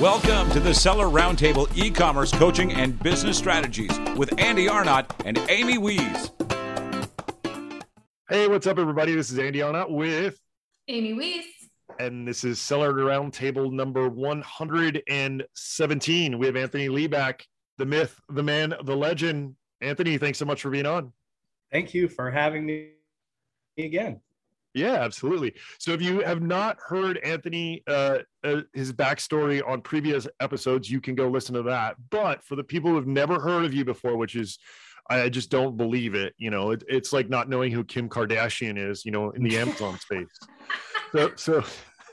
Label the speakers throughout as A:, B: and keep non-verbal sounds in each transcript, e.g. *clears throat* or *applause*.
A: Welcome to the Seller Roundtable e commerce coaching and business strategies with Andy Arnott and Amy Wees.
B: Hey, what's up, everybody? This is Andy Arnott with
C: Amy Wees.
B: And this is Seller Roundtable number 117. We have Anthony Lee back, the myth, the man, the legend. Anthony, thanks so much for being on.
D: Thank you for having me again.
B: Yeah, absolutely. So if you have not heard Anthony, uh, uh, his backstory on previous episodes, you can go listen to that. But for the people who have never heard of you before, which is, I just don't believe it. You know, it, it's like not knowing who Kim Kardashian is. You know, in the Amazon *laughs* space. So, so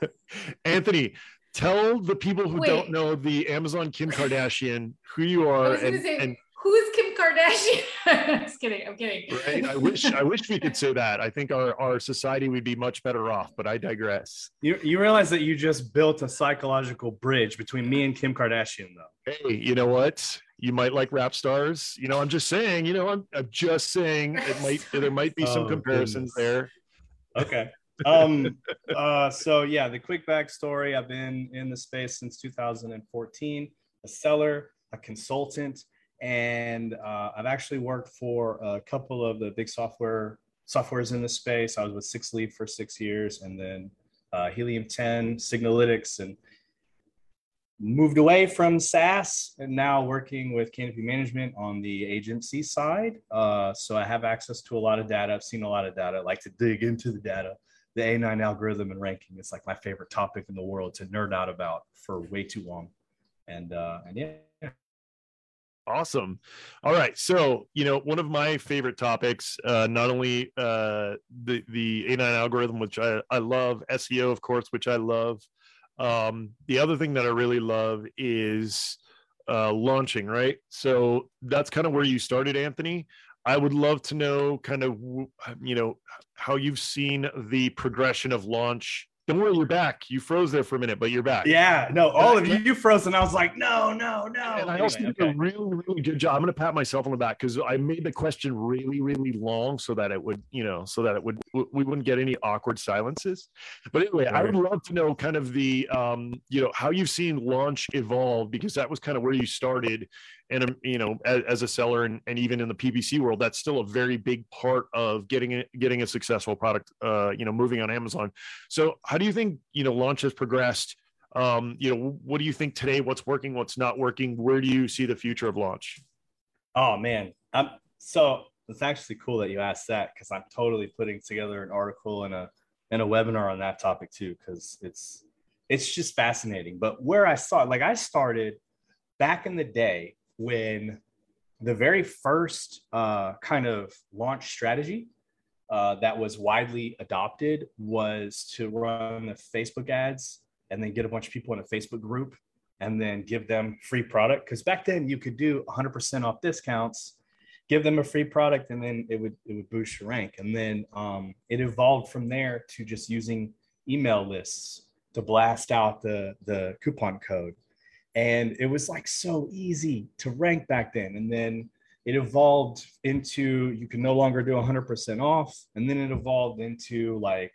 B: *laughs* Anthony, tell the people who Wait. don't know the Amazon Kim Kardashian who you are and,
C: say, and who's Kim Kardashian? *laughs* I'm just kidding. I'm kidding.
B: Right? I wish I wish we could say that. I think our, our society would be much better off, but I digress.
D: You you realize that you just built a psychological bridge between me and Kim Kardashian, though.
B: Hey, you know what? You might like rap stars. You know, I'm just saying, you know, I'm, I'm just saying it might there might be some oh, comparisons goodness.
D: there. Okay. um *laughs* uh so yeah the quick backstory i've been in the space since 2014 a seller a consultant and uh, I've actually worked for a couple of the big software softwares in the space. I was with Six Leaf for six years, and then uh, Helium 10, Signalytics, and moved away from SaaS and now working with Canopy Management on the agency side. Uh, so I have access to a lot of data. I've seen a lot of data. I like to dig into the data. The A9 algorithm and ranking is like my favorite topic in the world to nerd out about for way too long. And uh, and yeah,
B: Awesome. All right. So, you know, one of my favorite topics, uh, not only uh, the the A9 algorithm, which I, I love, SEO, of course, which I love. Um, the other thing that I really love is uh, launching, right? So that's kind of where you started, Anthony. I would love to know kind of, you know, how you've seen the progression of launch don't worry, you're back. You froze there for a minute, but you're back.
D: Yeah, no, all of you, you froze, and I was like, no, no, no.
B: And I also did okay. a really, really good job. I'm going to pat myself on the back because I made the question really, really long so that it would, you know, so that it would, we wouldn't get any awkward silences. But anyway, right. I would love to know kind of the, um, you know, how you've seen launch evolve because that was kind of where you started and um, you know as, as, a seller and, and even in the ppc world that's still a very big part of getting getting a successful product uh you know moving on amazon. So how do you think you know launch has progressed? Um you know what do you think today what's working what's not working? Where do you see the future of launch?
D: Oh man. Um so it's actually cool that you asked that because i'm totally putting together an article and a and a webinar on that topic too because it's it's just fascinating. But where i saw like i started back in the day when the very first uh, kind of launch strategy uh, that was widely adopted was to run the Facebook ads and then get a bunch of people in a Facebook group and then give them free product. Because back then you could do 100% off discounts, give them a free product, and then it would it would boost your rank. And then um, it evolved from there to just using email lists to blast out the the coupon code and it was like so easy to rank back then and then it evolved into you can no longer do 100% off and then it evolved into like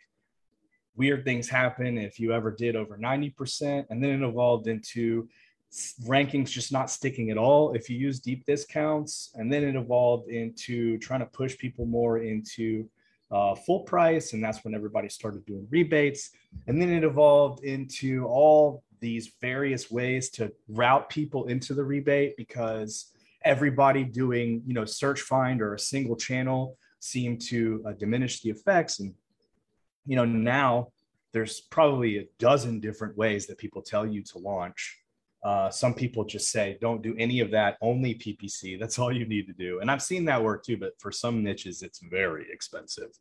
D: weird things happen if you ever did over 90% and then it evolved into rankings just not sticking at all if you use deep discounts and then it evolved into trying to push people more into uh, full price and that's when everybody started doing rebates and then it evolved into all these various ways to route people into the rebate because everybody doing you know search find or a single channel seemed to uh, diminish the effects. And you know now there's probably a dozen different ways that people tell you to launch. Uh, some people just say don't do any of that only ppc that's all you need to do. And i've seen that work too but for some niches it's very expensive.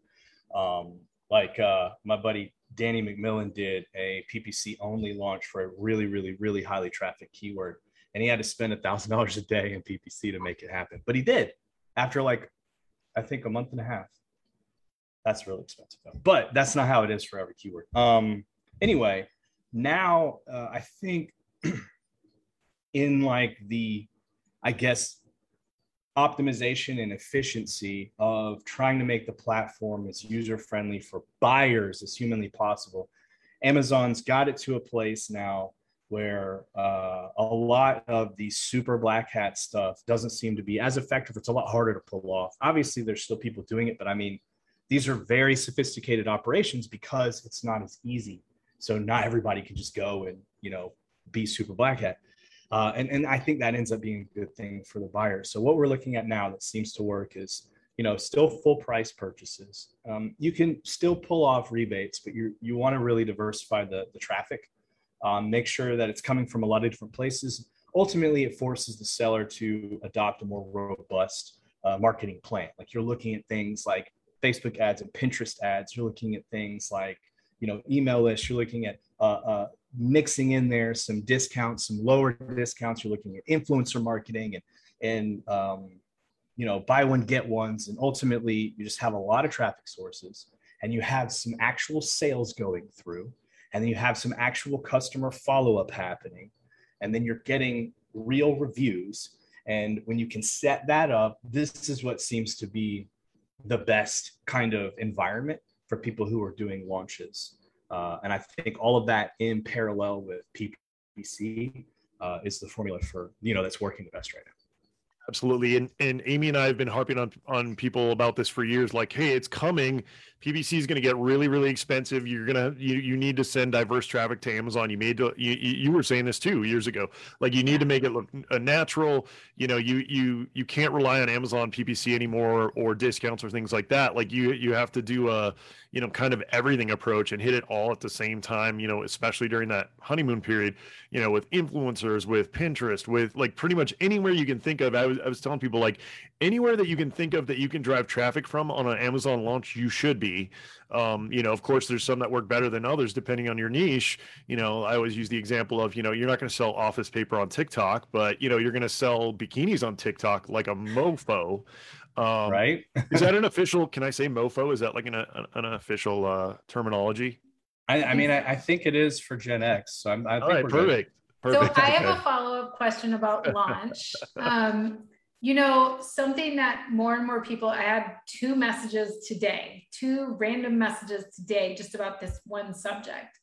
D: Um, like uh, my buddy Danny McMillan did a PPC only launch for a really, really, really highly trafficked keyword. And he had to spend a thousand dollars a day in PPC to make it happen. But he did after like, I think a month and a half. That's really expensive. Though. But that's not how it is for every keyword. Um, anyway, now uh, I think *clears throat* in like the, I guess, optimization and efficiency of trying to make the platform as user friendly for buyers as humanly possible. Amazon's got it to a place now where uh, a lot of the super black hat stuff doesn't seem to be as effective. It's a lot harder to pull off. Obviously, there's still people doing it, but I mean, these are very sophisticated operations because it's not as easy. So not everybody can just go and you know be super black hat. Uh, and, and I think that ends up being a good thing for the buyer. So what we're looking at now that seems to work is, you know, still full price purchases. Um, you can still pull off rebates, but you you want to really diversify the, the traffic um, make sure that it's coming from a lot of different places. Ultimately, it forces the seller to adopt a more robust uh, marketing plan. Like you're looking at things like Facebook ads and Pinterest ads. You're looking at things like you know email lists. You're looking at uh, uh, mixing in there some discounts, some lower discounts. You're looking at influencer marketing and and um, you know buy one get ones. And ultimately, you just have a lot of traffic sources, and you have some actual sales going through and then you have some actual customer follow up happening, and then you're getting real reviews. And when you can set that up, this is what seems to be the best kind of environment for people who are doing launches. Uh, and I think all of that in parallel with PPC uh, is the formula for you know that's working the best right now.
B: Absolutely. And and Amy and I have been harping on on people about this for years. Like, hey, it's coming. PPC is going to get really, really expensive. You're gonna you you need to send diverse traffic to Amazon. You made to, you you were saying this too years ago. Like you need to make it look a uh, natural. You know, you you you can't rely on Amazon PPC anymore or discounts or things like that. Like you you have to do a you know kind of everything approach and hit it all at the same time. You know, especially during that honeymoon period. You know, with influencers, with Pinterest, with like pretty much anywhere you can think of. I was I was telling people like anywhere that you can think of that you can drive traffic from on an Amazon launch, you should be. Um, you know, of course, there's some that work better than others depending on your niche. You know, I always use the example of, you know, you're not going to sell office paper on TikTok, but you know, you're going to sell bikinis on TikTok like a mofo.
D: Um, right? *laughs*
B: is that an *laughs* official? Can I say mofo? Is that like an, an, an official uh, terminology?
D: I, I mean, I, I, think it is for Gen X. So I'm, I
B: All right, perfect.
C: Perfect. So I have a follow up question about *laughs* launch. Um, you know, something that more and more people, I had two messages today, two random messages today just about this one subject.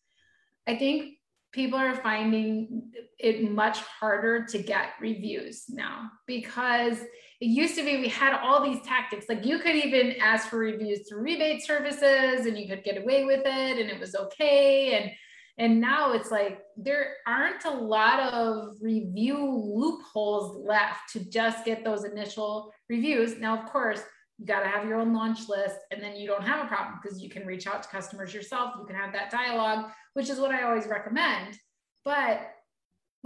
C: I think people are finding it much harder to get reviews now because it used to be we had all these tactics. Like you could even ask for reviews through rebate services and you could get away with it and it was okay. And and now it's like there aren't a lot of review loopholes left to just get those initial reviews. Now, of course, you got to have your own launch list, and then you don't have a problem because you can reach out to customers yourself. You can have that dialogue, which is what I always recommend. But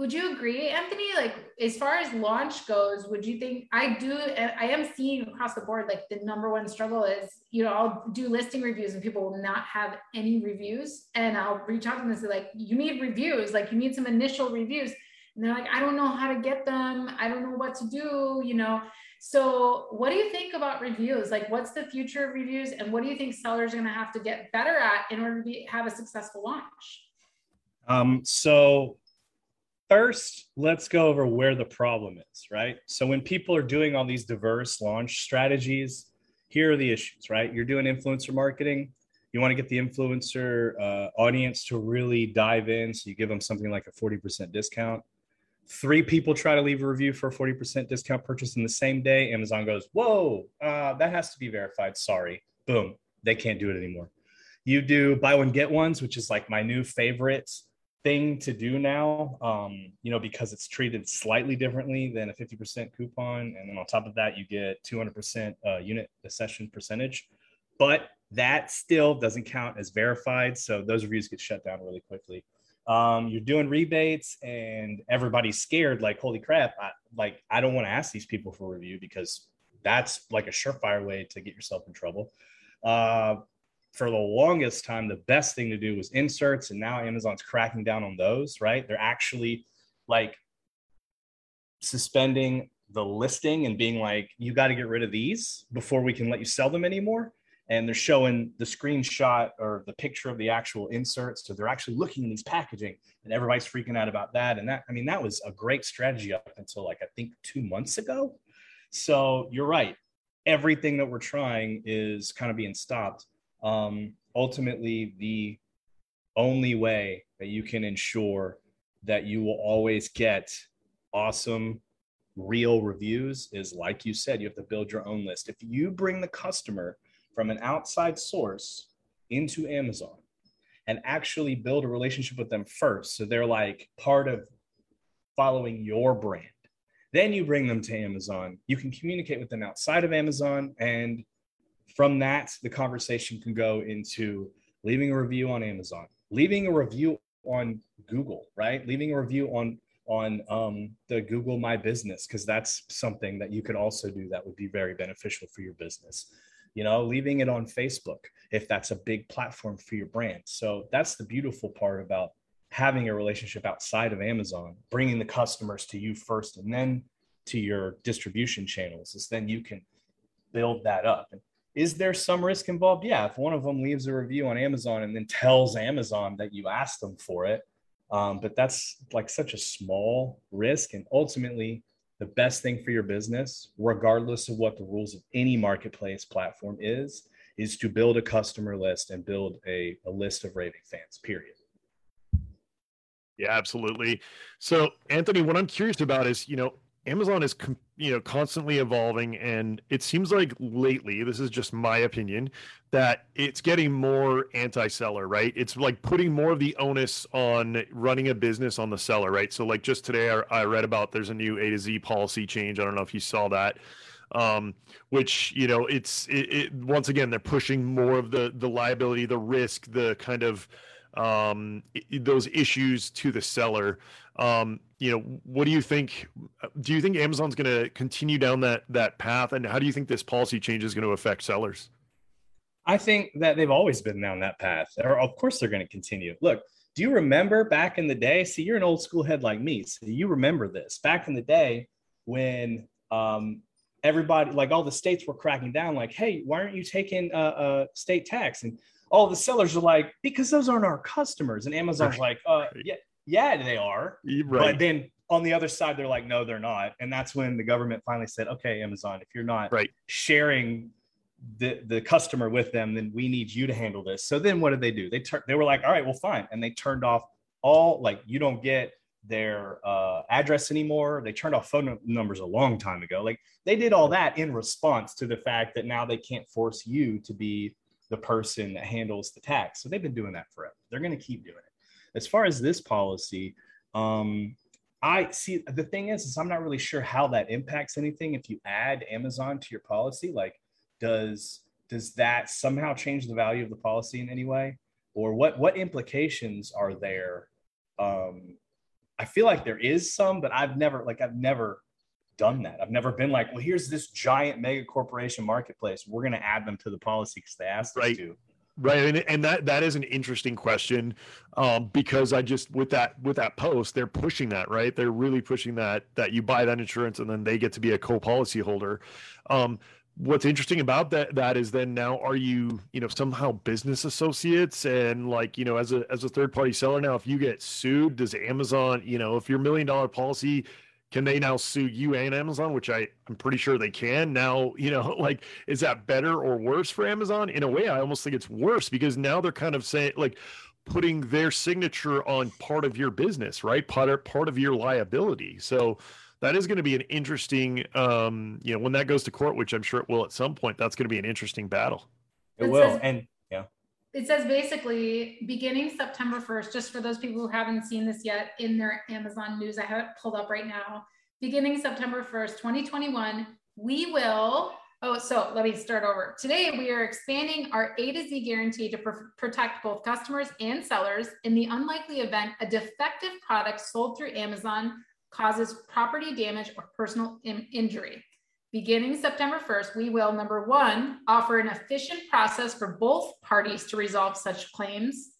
C: would you agree, Anthony? Like, as far as launch goes, would you think I do? I am seeing across the board, like, the number one struggle is, you know, I'll do listing reviews and people will not have any reviews. And I'll reach out to them and say, like, you need reviews, like, you need some initial reviews. And they're like, I don't know how to get them. I don't know what to do, you know. So, what do you think about reviews? Like, what's the future of reviews? And what do you think sellers are going to have to get better at in order to be, have a successful launch?
D: Um, so, first, let's go over where the problem is, right? So when people are doing all these diverse launch strategies, here are the issues, right? You're doing influencer marketing. You want to get the influencer uh, audience to really dive in. So you give them something like a 40% discount. Three people try to leave a review for a 40% discount purchase in the same day. Amazon goes, Whoa, uh, that has to be verified. Sorry. Boom. They can't do it anymore. You do buy one, get ones, which is like my new favorite thing to do now, um, you know, because it's treated slightly differently than a 50% coupon. And then on top of that, you get 200% uh, unit accession percentage. But that still doesn't count as verified. So those reviews get shut down really quickly. Um, you're doing rebates and everybody's scared, like, holy crap, I, like, I don't want to ask these people for review because that's like a surefire way to get yourself in trouble. Uh, for the longest time, the best thing to do was inserts, and now Amazon's cracking down on those, right? They're actually like suspending the listing and being like, you got to get rid of these before we can let you sell them anymore. And they're showing the screenshot or the picture of the actual inserts. So they're actually looking at these packaging, and everybody's freaking out about that. And that, I mean, that was a great strategy up until like, I think two months ago. So you're right. Everything that we're trying is kind of being stopped um, ultimately the only way that you can ensure that you will always get awesome real reviews is like you said, you have to build your own list. If you bring the customer from an outside source into Amazon and actually build a relationship with them first, so they're like part of following your brand, then you bring them to Amazon. You can communicate with them outside of Amazon. And from that, the conversation can go into leaving a review on Amazon, leaving a review on Google, right? Leaving a review on on um, the Google My Business because that's something that you could also do that would be very beneficial for your business. You know, leaving it on Facebook if that's a big platform for your brand. So that's the beautiful part about having a relationship outside of Amazon, bringing the customers to you first and then to your distribution channels is then you can build that up. And is there some risk involved? Yeah. If one of them leaves a review on Amazon and then tells Amazon that you asked them for it, um, but that's like such a small risk. And ultimately, the best thing for your business, regardless of what the rules of any marketplace platform is, is to build a customer list and build a, a list of raving fans, period.
B: Yeah, absolutely. So, Anthony, what I'm curious about is, you know, Amazon is you know constantly evolving and it seems like lately this is just my opinion that it's getting more anti-seller right? It's like putting more of the onus on running a business on the seller right? So like just today I, I read about there's a new A to Z policy change. I don't know if you saw that um, which you know it's it, it, once again they're pushing more of the the liability the risk the kind of um, those issues to the seller um, you know, what do you think? Do you think Amazon's going to continue down that that path, and how do you think this policy change is going to affect sellers?
D: I think that they've always been down that path. Or of course they're going to continue. Look, do you remember back in the day? See, you're an old school head like me, so you remember this. Back in the day when um, everybody, like all the states, were cracking down, like, "Hey, why aren't you taking a, a state tax?" And all the sellers are like, "Because those aren't our customers." And Amazon's like, uh, "Yeah, yeah, they are. Right. But then on the other side, they're like, no, they're not. And that's when the government finally said, okay, Amazon, if you're not
B: right.
D: sharing the, the customer with them, then we need you to handle this. So then what did they do? They turned, they were like, all right, well, fine. And they turned off all like, you don't get their uh, address anymore. They turned off phone numbers a long time ago. Like they did all that in response to the fact that now they can't force you to be the person that handles the tax. So they've been doing that forever. They're going to keep doing it. As far as this policy, um, I see the thing is, is I'm not really sure how that impacts anything. If you add Amazon to your policy, like does does that somehow change the value of the policy in any way, or what what implications are there? Um, I feel like there is some, but I've never like I've never done that. I've never been like, well, here's this giant mega corporation marketplace. We're going to add them to the policy because they asked right. us to.
B: Right, and, and that that is an interesting question, um, because I just with that with that post, they're pushing that right. They're really pushing that that you buy that insurance and then they get to be a co-policy holder. Um, what's interesting about that that is then now are you you know somehow business associates and like you know as a as a third party seller now if you get sued does Amazon you know if your million dollar policy can they now sue you and Amazon, which I, I'm pretty sure they can. Now, you know, *laughs* like, is that better or worse for Amazon? In a way, I almost think it's worse because now they're kind of saying, like, putting their signature on part of your business, right? Part of, part of your liability. So that is going to be an interesting, um, you know, when that goes to court, which I'm sure it will at some point, that's going to be an interesting battle.
D: It, it will. And yeah.
C: It says basically beginning September 1st, just for those people who haven't seen this yet in their Amazon news, I have it pulled up right now. Beginning September 1st, 2021, we will Oh, so let me start over. Today, we are expanding our A to Z guarantee to pr- protect both customers and sellers in the unlikely event a defective product sold through Amazon causes property damage or personal in- injury. Beginning September 1st, we will, number one, offer an efficient process for both parties to resolve such claims.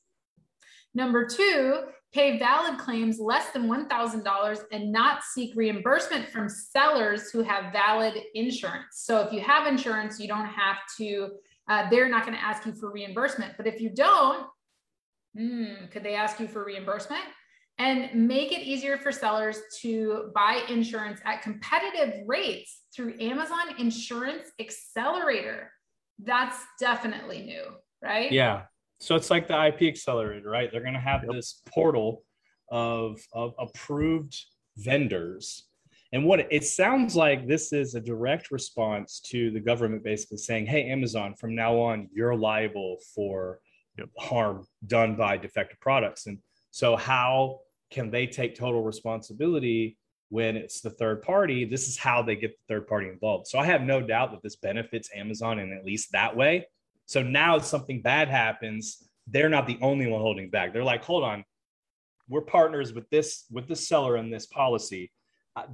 C: Number two, pay valid claims less than $1,000 and not seek reimbursement from sellers who have valid insurance. So if you have insurance, you don't have to, uh, they're not going to ask you for reimbursement. But if you don't, hmm, could they ask you for reimbursement? And make it easier for sellers to buy insurance at competitive rates through Amazon Insurance Accelerator. That's definitely new, right?
D: Yeah. So it's like the IP accelerator, right? They're going to have yep. this portal of, of approved vendors. And what it sounds like this is a direct response to the government basically saying, hey, Amazon, from now on, you're liable for harm done by defective products. And so, how can they take total responsibility when it's the third party? This is how they get the third party involved. So, I have no doubt that this benefits Amazon in at least that way. So, now if something bad happens, they're not the only one holding back. They're like, hold on, we're partners with this with the seller in this policy. Uh,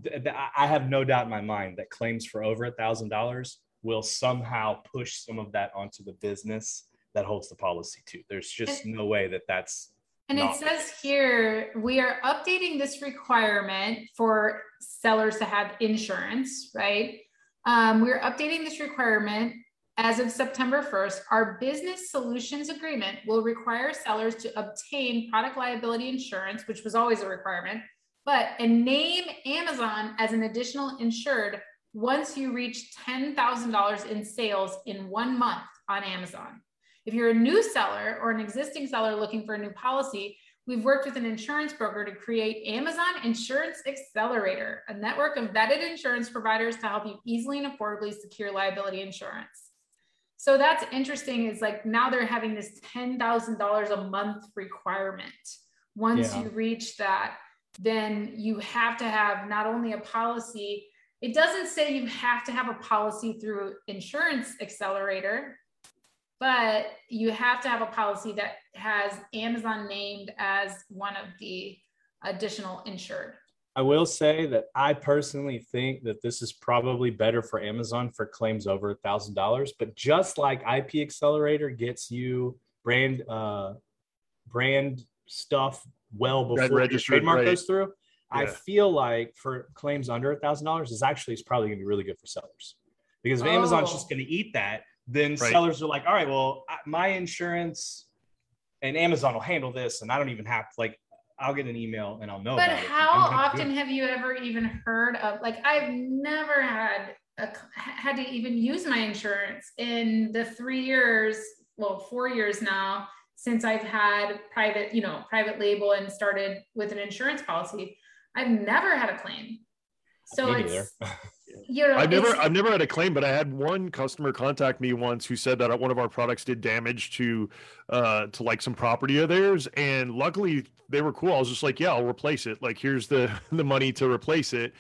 D: I have no doubt in my mind that claims for over a thousand dollars will somehow push some of that onto the business that holds the policy too. There's just no way that that's.
C: And it says here we are updating this requirement for sellers to have insurance, right? Um, we're updating this requirement as of September 1st. Our business solutions agreement will require sellers to obtain product liability insurance, which was always a requirement, but and name Amazon as an additional insured once you reach $10,000 in sales in one month on Amazon. If you're a new seller or an existing seller looking for a new policy, we've worked with an insurance broker to create Amazon Insurance Accelerator, a network of vetted insurance providers to help you easily and affordably secure liability insurance. So that's interesting is like now they're having this $10,000 a month requirement. Once yeah. you reach that, then you have to have not only a policy, it doesn't say you have to have a policy through Insurance Accelerator, but you have to have a policy that has Amazon named as one of the additional insured.
D: I will say that I personally think that this is probably better for Amazon for claims over a thousand dollars. But just like IP Accelerator gets you brand uh, brand stuff well before your trademark right. goes through, yeah. I feel like for claims under a thousand dollars is actually is probably going to be really good for sellers because if oh. Amazon's just going to eat that, then right. sellers are like, all right, well, my insurance and Amazon will handle this, and I don't even have to like. I'll get an email and I'll know.
C: But how often have you ever even heard of like I've never had a, had to even use my insurance in the three years, well, four years now since I've had private, you know, private label and started with an insurance policy. I've never had a claim. So Me it's *laughs*
B: you know, I've never I've never had a claim, but I had one customer contact me once who said that one of our products did damage to uh to like some property of theirs, and luckily they were cool. I was just like, yeah, I'll replace it. Like here's the *laughs* the money to replace it.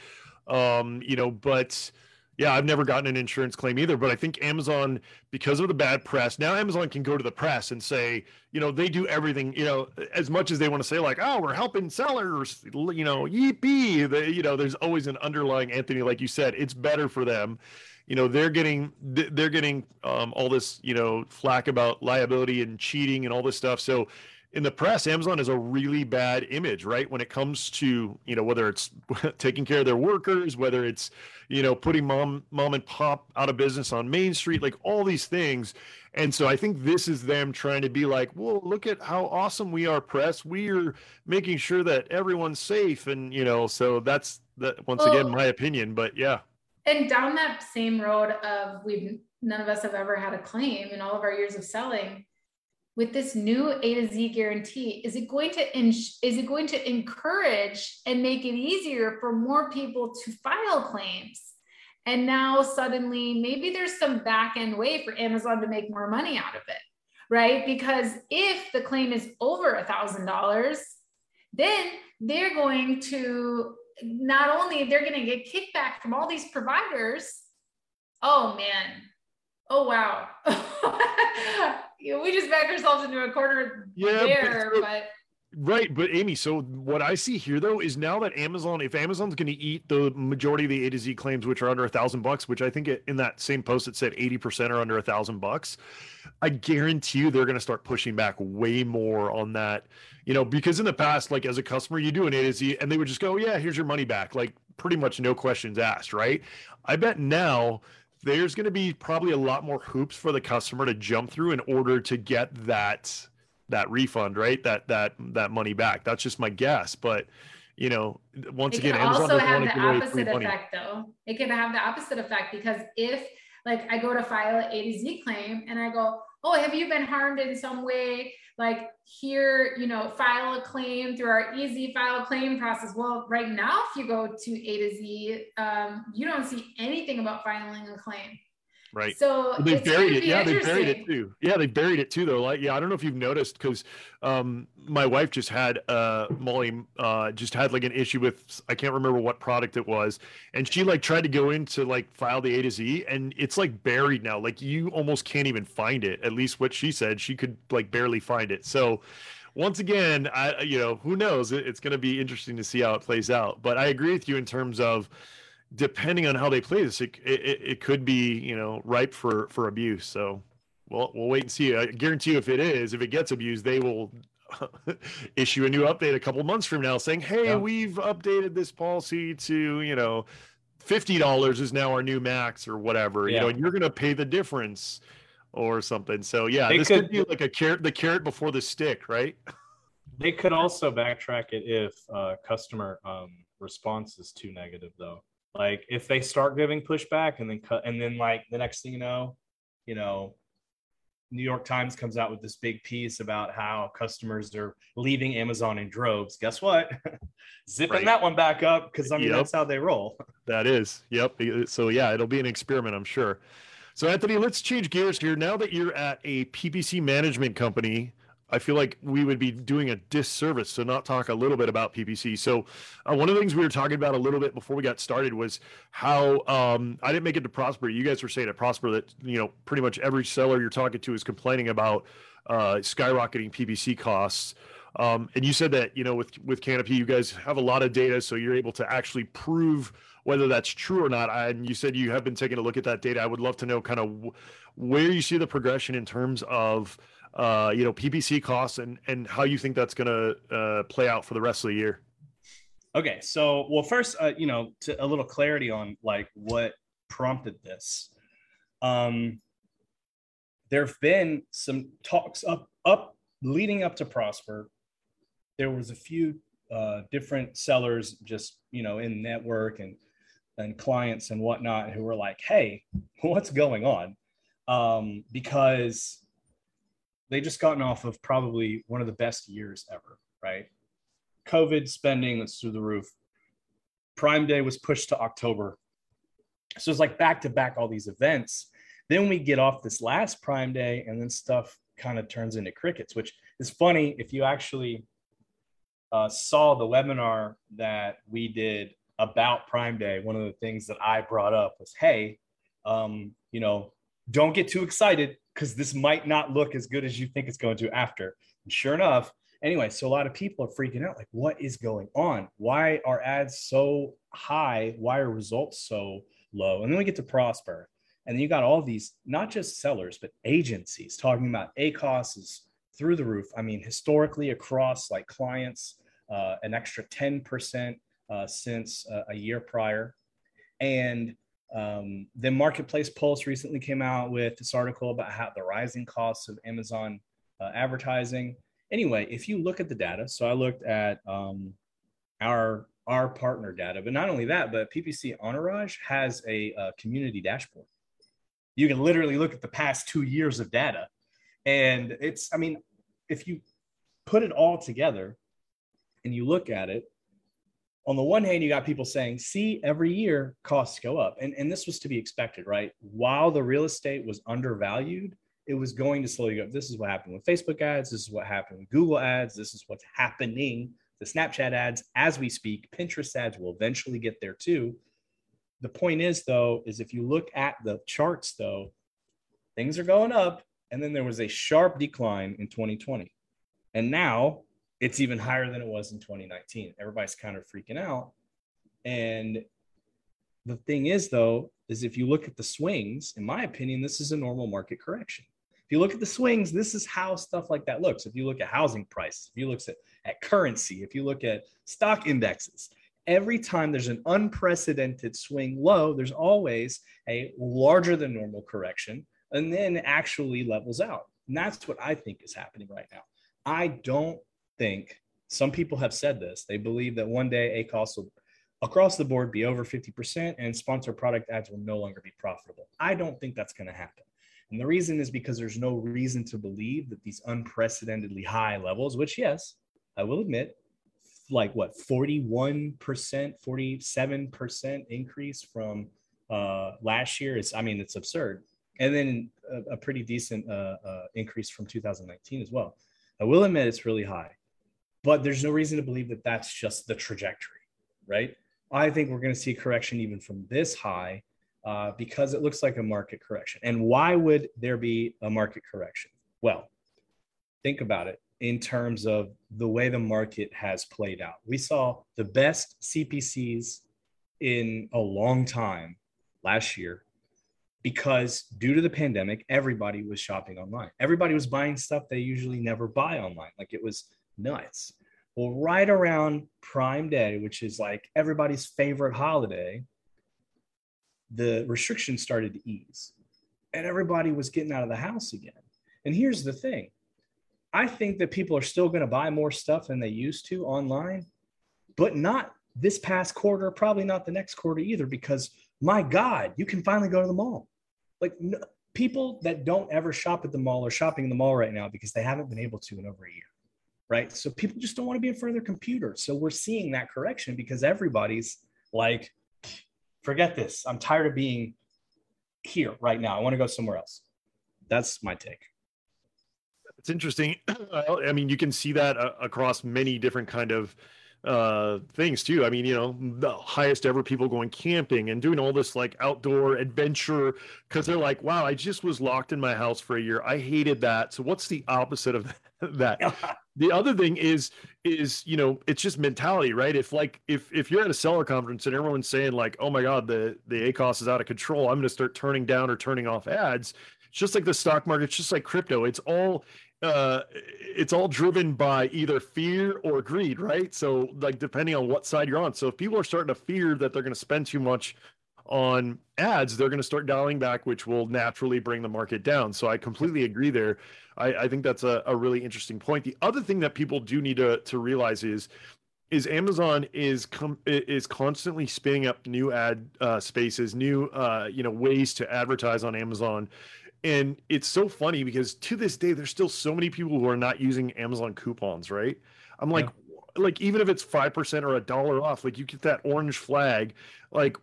B: Um, you know, but yeah, I've never gotten an insurance claim either, but I think Amazon, because of the bad press, now Amazon can go to the press and say, you know, they do everything, you know, as much as they want to say, like, oh, we're helping sellers, you know, yippee. The, you know, there's always an underlying Anthony, like you said, it's better for them. You know, they're getting they're getting um, all this, you know, flack about liability and cheating and all this stuff. So in the press, Amazon is a really bad image, right? When it comes to, you know, whether it's *laughs* taking care of their workers, whether it's, you know, putting mom mom and pop out of business on Main Street, like all these things. And so I think this is them trying to be like, well, look at how awesome we are, press. We are making sure that everyone's safe. And, you know, so that's that once well, again my opinion. But yeah.
C: And down that same road of we've none of us have ever had a claim in all of our years of selling with this new A to Z guarantee, is it going to is it going to encourage and make it easier for more people to file claims? And now suddenly, maybe there's some back end way for Amazon to make more money out of it, right? Because if the claim is over a thousand dollars, then they're going to not only they're going to get kickback from all these providers. Oh man, oh wow. *laughs* you know, we just backed ourselves into a corner yeah, there, but, but
B: Right, but Amy, so what I see here though is now that Amazon, if Amazon's going to eat the majority of the A to Z claims, which are under a thousand bucks, which I think it, in that same post it said eighty percent are under a thousand bucks, I guarantee you they're going to start pushing back way more on that. You know, because in the past, like as a customer, you do an A to Z, and they would just go, "Yeah, here's your money back," like pretty much no questions asked, right? I bet now there's going to be probably a lot more hoops for the customer to jump through in order to get that that refund, right? That that that money back. That's just my guess, but you know, once again, it again,
C: can Amazon also have the opposite effect, though. It can have the opposite effect because if, like, I go to file an A to Z claim and I go, "Oh, have you been harmed in some way like here, you know, file a claim through our easy file claim process. Well, right now, if you go to A to Z, um, you don't see anything about filing a claim.
B: Right.
C: So
B: Well, they buried it. Yeah, they buried it too. Yeah, they buried it too, though. Like, yeah, I don't know if you've noticed because um, my wife just had uh, Molly uh, just had like an issue with I can't remember what product it was, and she like tried to go in to like file the A to Z, and it's like buried now. Like you almost can't even find it. At least what she said, she could like barely find it. So. Once again, I you know who knows? It- It's going to be interesting to see how it plays out. But I agree with you in terms of depending on how they play this, it, it, it could be you know ripe for for abuse. So we'll we'll wait and see. I guarantee you, if it is, if it gets abused, they will *laughs* issue a new update a couple months from now saying, "Hey,
D: Yeah.
B: we've updated this policy to you know." Fifty dollars is now our new max, or whatever, you know, and you're gonna pay the difference, or something. So yeah,
D: They
B: this could,
D: could-
B: be like a carrot, the carrot before the stick, right?
D: They could also backtrack it if uh, customer um, response is too negative, though. Like if they start giving pushback and then cut, and then like the next thing you know, you know, New York Times comes out with this big piece about how customers are leaving Amazon in droves. Guess what? *laughs* Zipping
B: Right.
D: that one back up because I mean
B: Yep.
D: that's how they roll. *laughs*
B: That is. Yep. So yeah, it'll be an experiment, I'm sure. So Anthony, let's change gears here. Now that you're at a PPC management company, I feel like we would be doing a disservice to not talk a little bit about PPC. So uh, one of the things we were talking about a little bit before we got started was how um, I didn't make it to Prosper. You guys were saying at Prosper that you know pretty much every seller you're talking to is complaining about uh, skyrocketing PPC costs. Um, and you said that you know with with Canopy, you guys have a lot of data, so you're able to actually prove whether that's true or not. And you said you have been taking a look at that data. I would love to know kind of wh- where you see the progression in terms of uh, you know PPC costs and and how you think that's going to uh, play out for the rest of the year.
D: Okay, so well, first, uh, you know, to a little clarity on like what prompted this. Um, there have been some talks up up leading up to Prosper. There was a few uh, different sellers, just you know, in network and and clients and whatnot, who were like, "Hey, *laughs* what's going on?" Um, because they just gotten off of probably one of the best years ever, right? COVID spending that's through the roof. Prime Day was pushed to October. So it's like back to back all these events. Then we get off this last Prime Day, and then stuff kind of turns into crickets, which is funny if you actually uh, saw the webinar that we did about Prime Day. One of the things that I brought up was, hey, um, you know, don't get too excited because this might not look as good as you think it's going to after. And sure enough, anyway, so a lot of people are freaking out like, what is going on? Why are ads so high? Why are results so low? And then we get to Prosper. And then you got all these, not just sellers, but agencies talking about ACOS is through the roof. I mean, historically across like clients, uh, an extra 10% uh, since uh, a year prior. And um, the Marketplace Pulse recently came out with this article about how the rising costs of Amazon uh, advertising. Anyway, if you look at the data, so I looked at um, our our partner data, but not only that, but PPC Entourage has a, uh community dashboard. You can literally look at the past two years of data, and it's I mean, if you put it all together and you look at it, on the one hand, you got people saying, see, every year costs go up. And, and this was to be expected, right? While the real estate was undervalued, it was going to slowly go up. This is what happened with Facebook ads. This is what happened with Google ads. This is what's happening. The Snapchat ads, as we speak, Pinterest ads will eventually get there too. The point is, though, is if you look at the charts, though, things are going up. And then there was a sharp decline in 2020. And now it's even higher than it was in 2019. Everybody's kind of freaking out. And the thing is, though, is if you look at the swings, in my opinion, this is a normal market correction. If you look at the swings, this is how stuff like that looks. If you look at housing prices, if you look at, at currency, if you look at stock indexes, every time there's an unprecedented swing low, there's always a larger than normal correction and then actually levels out. And that's what I think is happening right now. I don't think some people have said this. They believe that one day ACOS will across the board be over 50% and sponsor product ads will no longer be profitable. I don't think that's going to happen. And the reason is because there's no reason to believe that these unprecedentedly high levels, which, yes, I will admit, like what, 41%, 47% increase from uh, last year is, I mean, it's absurd. And then a, a pretty decent uh, uh, increase from 2019 as well. I will admit it's really high, but there's no reason to believe that that's just the trajectory, right? I think we're going to see correction even from this high uh, because it looks like a market correction. And why would there be a market correction? Well, think about it in terms of the way the market has played out. We saw the best CPCs in a long time last year because due to the pandemic, everybody was shopping online. Everybody was buying stuff they usually never buy online. Like it was nuts. Well, right around Prime Day, which is like everybody's favorite holiday, the restrictions started to ease and everybody was getting out of the house again. And here's the thing I think that people are still going to buy more stuff than they used to online, but not this past quarter, probably not the next quarter either, because my God, you can finally go to the mall. Like people that don't ever shop at the mall are shopping in the mall right now because they haven't been able to in over a year. Right. So people just don't want to be in front of their computer. So we're seeing that correction because everybody's like, forget this. I'm tired of being here right now. I want to go somewhere else. That's my take.
B: It's interesting. *clears throat* I mean, you can see that uh, across many different kind of uh things too i mean you know the highest ever people going camping and doing all this like outdoor adventure because they're like wow i just was locked in my house for a year i hated that so what's the opposite of *laughs* that *laughs* the other thing is is you know it's just mentality right? If like if if you're at a seller conference and everyone's saying like oh my god the the acos is out of control. I'm going to start turning down or turning off ads it's just like the stock market it's just like crypto. It's all uh it's all driven by either fear or greed right? So like depending on what side you're on. So if people are starting to fear that they're going to spend too much on ads they're going to start dialing back which will naturally bring the market down. So i completely agree there. I, I think that's a, a really interesting point. The other thing that people do need to, to realize is is amazon is com- is constantly spinning up new ad uh, spaces new uh, you know ways to advertise on amazon. And it's so funny because to this day there's still so many people who are not using amazon coupons right? I'm like yeah. like even if it's 5% or a dollar off like you get that orange flag like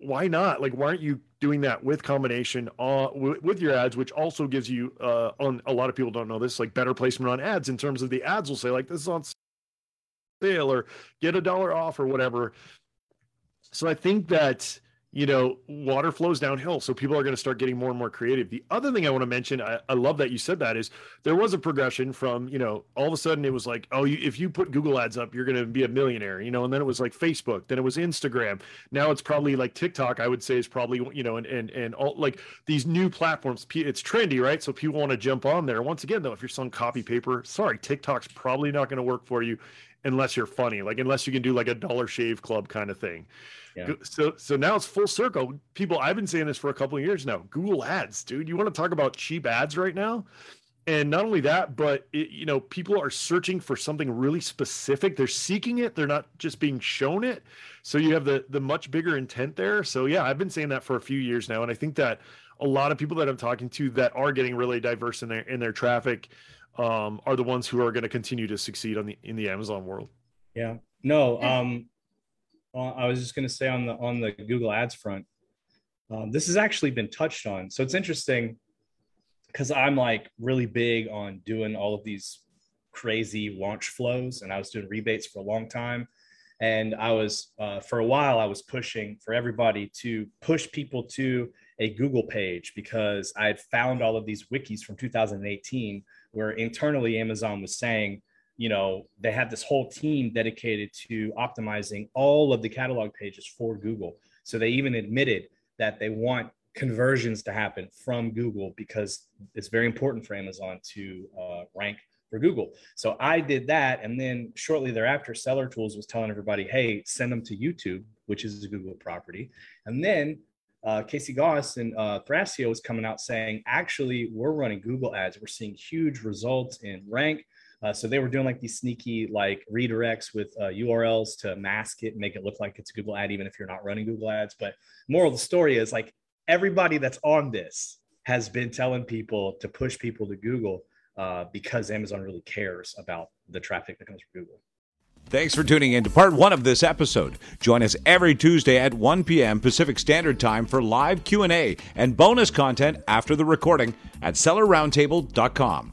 B: why not? Like why aren't you doing that with combination uh, with, with your ads which also gives you uh, on a lot of people don't know this like better placement on ads in terms of the ads will say like this is on sale or get a dollar off or whatever. So i think that you know, water flows downhill. So people are going to start getting more and more creative. The other thing I want to mention, I, I, love that you said that, is there was a progression from, you know, all of a sudden it was like, oh, you, if you put Google ads up, you're going to be a millionaire, you know, and then it was like Facebook, then it was Instagram. Now it's probably like TikTok, I would say is probably, you know, and, and, and all like these new platforms, it's trendy, right? So people want to jump on there. Once again, though, if you're selling copy paper, sorry, TikTok's probably not going to work for you unless you're funny, like unless you can do like a dollar shave club kind of thing. Yeah. So so now it's full circle. People, I've been saying this for a couple of years now. Google Ads, dude. You want to talk about cheap ads right now? And not only that, but it, you know, people are searching for something really specific. They're seeking it. They're not just being shown it. So you have the the much bigger intent there. So yeah, I've been saying that for a few years now, and I think that a lot of people that I'm talking to that are getting really diverse in their in their traffic um, are the ones who are going to continue to succeed on the in the Amazon world.
D: Yeah. No. Um, I was just going to say on the on the Google Ads front, um, this has actually been touched on. So it's interesting because I'm like really big on doing all of these crazy launch flows, and I was doing rebates for a long time. And I was uh, for a while I was pushing for everybody to push people to a Google page because I had found all of these wikis from 2018 where internally Amazon was saying you know, they have this whole team dedicated to optimizing all of the catalog pages for Google. So they even admitted that they want conversions to happen from Google because it's very important for Amazon to uh, rank for Google. So I did that. And then shortly thereafter, Seller Tools was telling everybody, hey, send them to YouTube, which is a Google property. And then uh, Casey Gauss and uh, Thrasio was coming out saying, actually, we're running Google ads. We're seeing huge results in rank. Uh, so they were doing like these sneaky like redirects with uh, URLs to mask it, and make it look like it's a Google ad, even if you're not running Google ads. But moral of the story is like everybody that's on this has been telling people to push people to Google uh, because Amazon really cares about the traffic that comes from Google.
A: Thanks for tuning in to part one of this episode. Join us every Tuesday at 1 p.m. Pacific Standard Time for live Q&A and bonus content after the recording at sellerroundtable.com.